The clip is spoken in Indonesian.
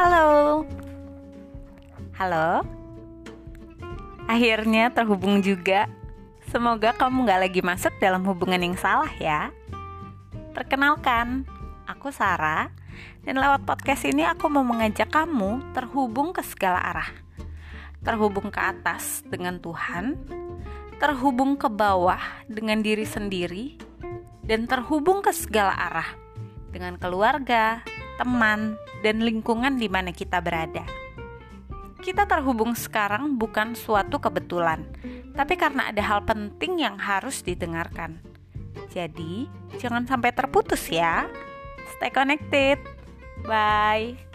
Halo. Halo. Akhirnya terhubung juga. Semoga kamu gak lagi masuk dalam hubungan yang salah ya. Perkenalkan, aku Sarah. Dan lewat podcast ini aku mau mengajak kamu terhubung ke segala arah. Terhubung ke atas dengan Tuhan, terhubung ke bawah dengan diri sendiri, dan terhubung ke segala arah dengan keluarga, teman, dan lingkungan di mana kita berada. Kita terhubung sekarang bukan suatu kebetulan, tapi karena ada hal penting yang harus didengarkan. Jadi, jangan sampai terputus ya. Stay connected. Bye.